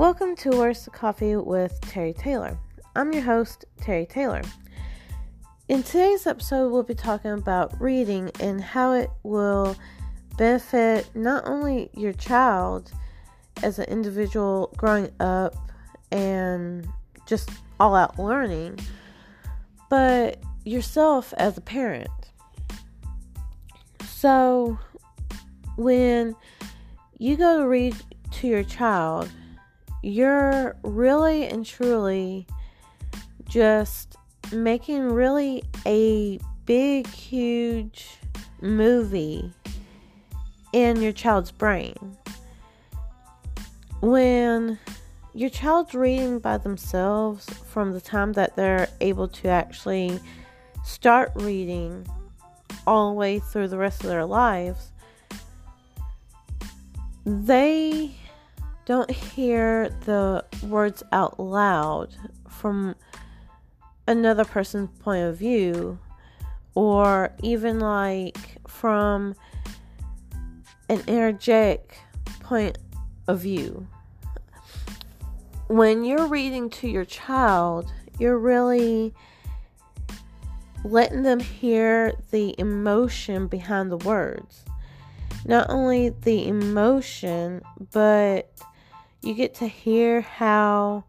Welcome to Where's the Coffee with Terry Taylor. I'm your host, Terry Taylor. In today's episode, we'll be talking about reading and how it will benefit not only your child as an individual growing up and just all out learning, but yourself as a parent. So, when you go to read to your child, you're really and truly just making really a big, huge movie in your child's brain. When your child's reading by themselves from the time that they're able to actually start reading all the way through the rest of their lives, they don't hear the words out loud from another person's point of view or even like from an energetic point of view. When you're reading to your child, you're really letting them hear the emotion behind the words. Not only the emotion, but you get to hear how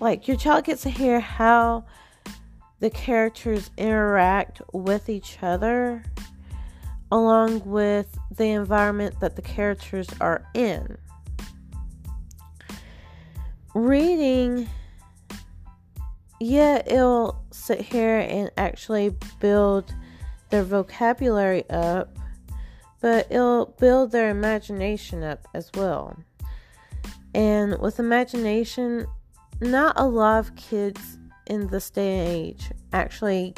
like your child gets to hear how the characters interact with each other along with the environment that the characters are in. Reading, yeah, it'll sit here and actually build their vocabulary up, but it'll build their imagination up as well. And with imagination, not a lot of kids in this day and age actually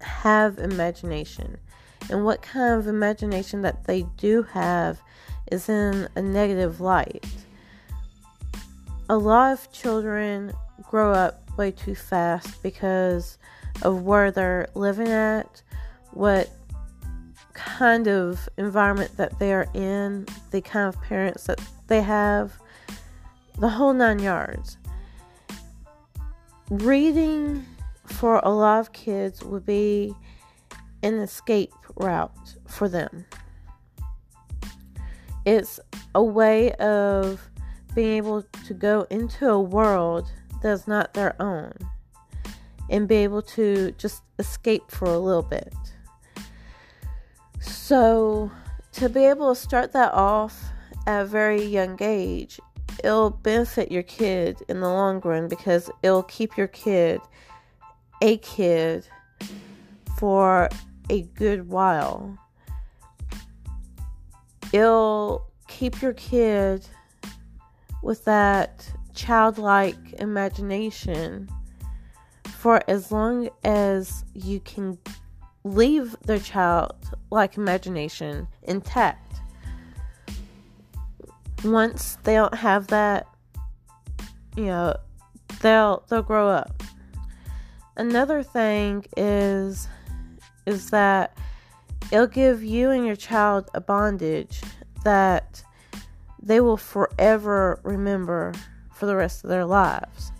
have imagination. And what kind of imagination that they do have is in a negative light. A lot of children grow up way too fast because of where they're living at, what kind of environment that they are in, the kind of parents that they have the whole nine yards. Reading for a lot of kids would be an escape route for them. It's a way of being able to go into a world that's not their own and be able to just escape for a little bit. So, to be able to start that off at a very young age it'll benefit your kid in the long run because it'll keep your kid a kid for a good while. It'll keep your kid with that childlike imagination for as long as you can leave their childlike imagination intact once they don't have that, you know, they'll they'll grow up. Another thing is is that it'll give you and your child a bondage that they will forever remember for the rest of their lives.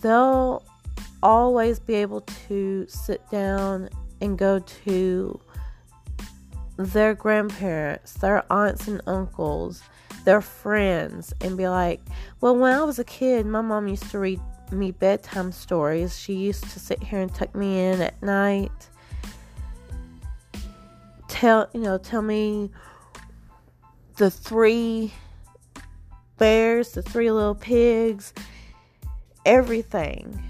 They'll always be able to sit down and go to their grandparents, their aunts and uncles, their friends and be like, Well, when I was a kid, my mom used to read me bedtime stories. She used to sit here and tuck me in at night. Tell, you know, tell me the three bears, the three little pigs, everything.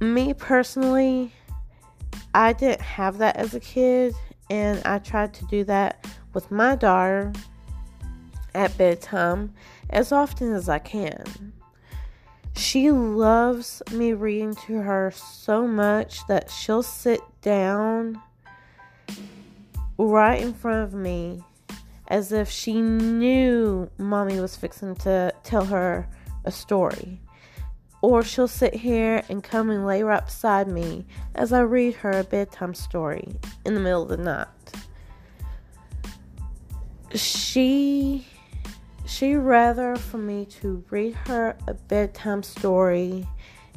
Me personally, I didn't have that as a kid, and I tried to do that with my daughter at bedtime as often as I can. She loves me reading to her so much that she'll sit down right in front of me as if she knew mommy was fixing to tell her a story. Or she'll sit here and come and lay right beside me as I read her a bedtime story in the middle of the night she she rather for me to read her a bedtime story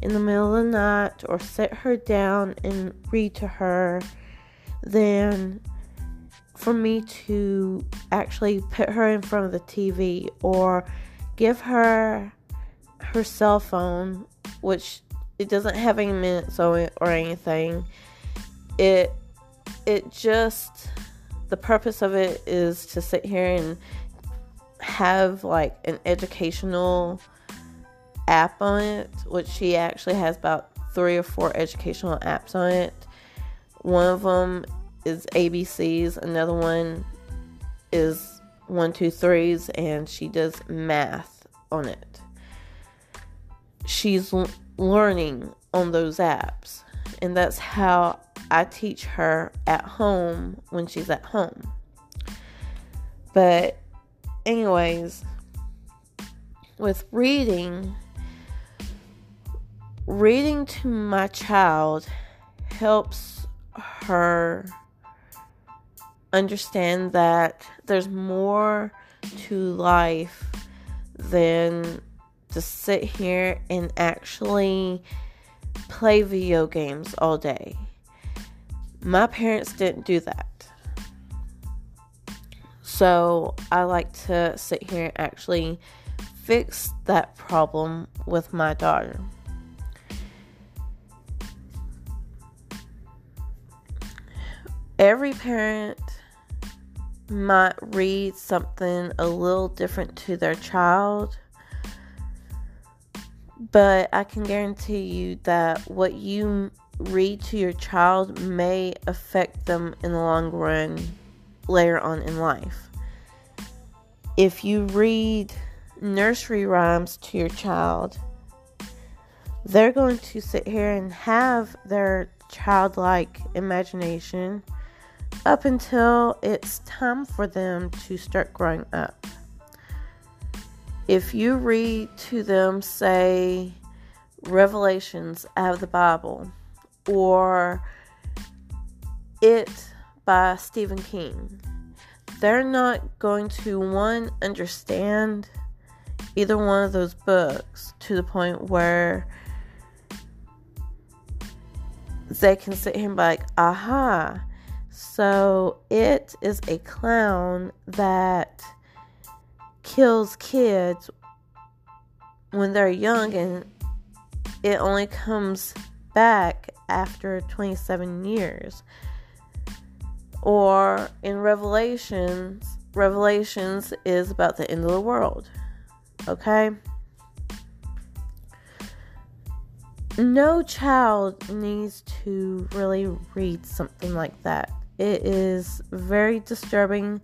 in the middle of the night or sit her down and read to her than for me to actually put her in front of the TV or give her her cell phone, which it doesn't have any minutes on it or anything. It it just the purpose of it is to sit here and have like an educational app on it, which she actually has about three or four educational apps on it. One of them is ABCs, another one is one, two, threes, and she does math on it. She's l- learning on those apps, and that's how I teach her at home when she's at home. But, anyways, with reading, reading to my child helps her understand that there's more to life than to sit here and actually play video games all day. My parents didn't do that. So I like to sit here and actually fix that problem with my daughter. Every parent might read something a little different to their child, but I can guarantee you that what you read to your child may affect them in the long run later on in life. If you read nursery rhymes to your child, they're going to sit here and have their childlike imagination up until it's time for them to start growing up. If you read to them, say, Revelations out of the Bible or It by Stephen King, they're not going to, one, understand either one of those books to the point where they can sit here and be like, aha, so it is a clown that kills kids when they're young and it only comes back after 27 years. Or in Revelations, Revelations is about the end of the world. Okay? No child needs to really read something like that. It is very disturbing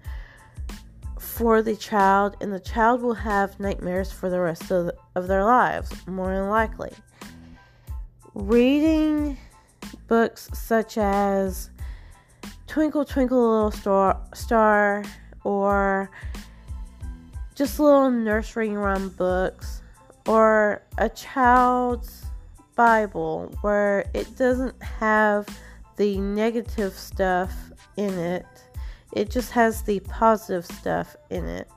for the child, and the child will have nightmares for the rest of, the, of their lives, more than likely. Reading books such as Twinkle Twinkle Little Star, Star or just little nursery rhyme books or a child's Bible where it doesn't have the negative stuff in it, it just has the positive stuff in it.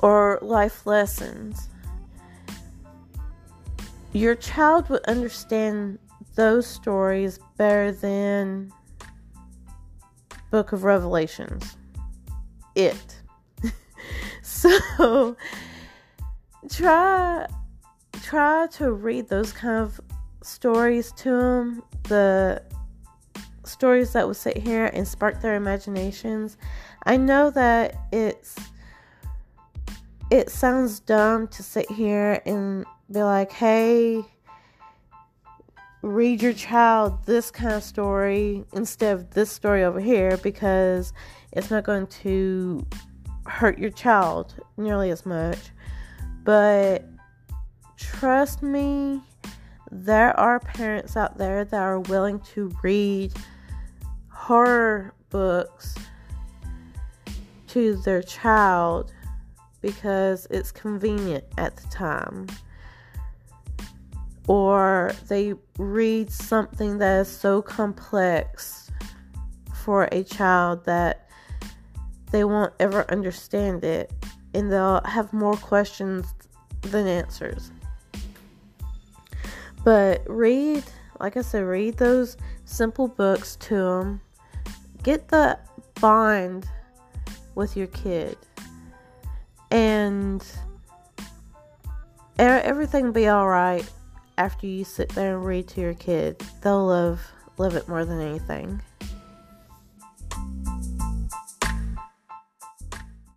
Or life lessons. Your child would understand those stories better than Book of Revelations. It. so try try to read those kind of stories to them, the stories that would sit here and spark their imaginations. I know that it's it sounds dumb to sit here and be like, "Hey, read your child this kind of story instead of this story over here because it's not going to hurt your child nearly as much." But trust me, there are parents out there that are willing to read horror books to their child because it's convenient at the time. Or they read something that is so complex for a child that they won't ever understand it and they'll have more questions than answers. But read, like I said, read those simple books to them. Get the bond with your kid. And everything be alright after you sit there and read to your kid. They'll love love it more than anything.